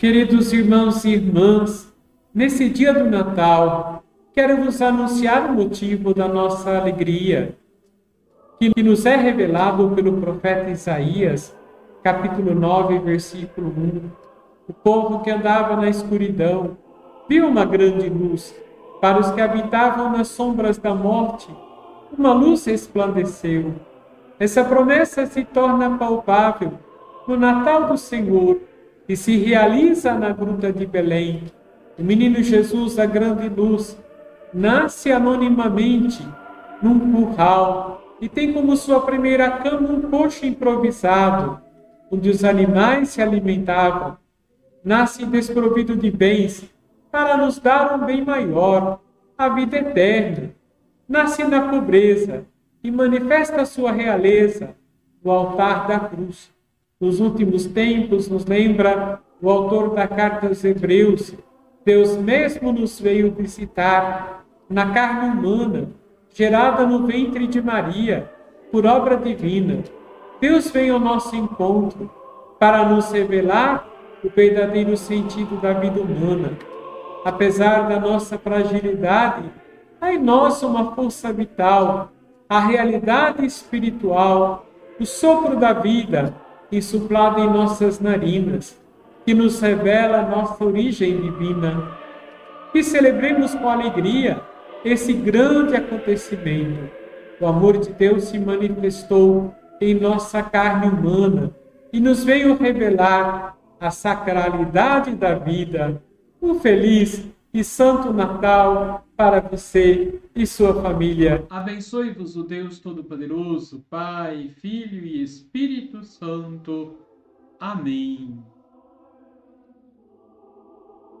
Queridos irmãos e irmãs, nesse dia do Natal, quero vos anunciar o motivo da nossa alegria, que nos é revelado pelo profeta Isaías, capítulo 9, versículo 1. O povo que andava na escuridão viu uma grande luz. Para os que habitavam nas sombras da morte, uma luz resplandeceu. Essa promessa se torna palpável no Natal do Senhor e se realiza na gruta de Belém. O menino Jesus, a grande luz, nasce anonimamente num curral e tem como sua primeira cama um coxo improvisado, onde os animais se alimentavam. Nasce desprovido de bens para nos dar um bem maior, a vida eterna. Nasce na pobreza e manifesta sua realeza no altar da cruz. Nos últimos tempos, nos lembra o autor da carta aos Hebreus, Deus mesmo nos veio visitar na carne humana, gerada no ventre de Maria, por obra divina. Deus veio ao nosso encontro para nos revelar o verdadeiro sentido da vida humana. Apesar da nossa fragilidade, há em nós uma força vital, a realidade espiritual, o sopro da vida insuplado em nossas narinas, que nos revela nossa origem divina. Que celebremos com alegria esse grande acontecimento. O amor de Deus se manifestou em nossa carne humana e nos veio revelar a sacralidade da vida. Um feliz e santo Natal para você e sua família. Abençoe-vos o Deus Todo-Poderoso, Pai, Filho e Espírito Santo. Amém.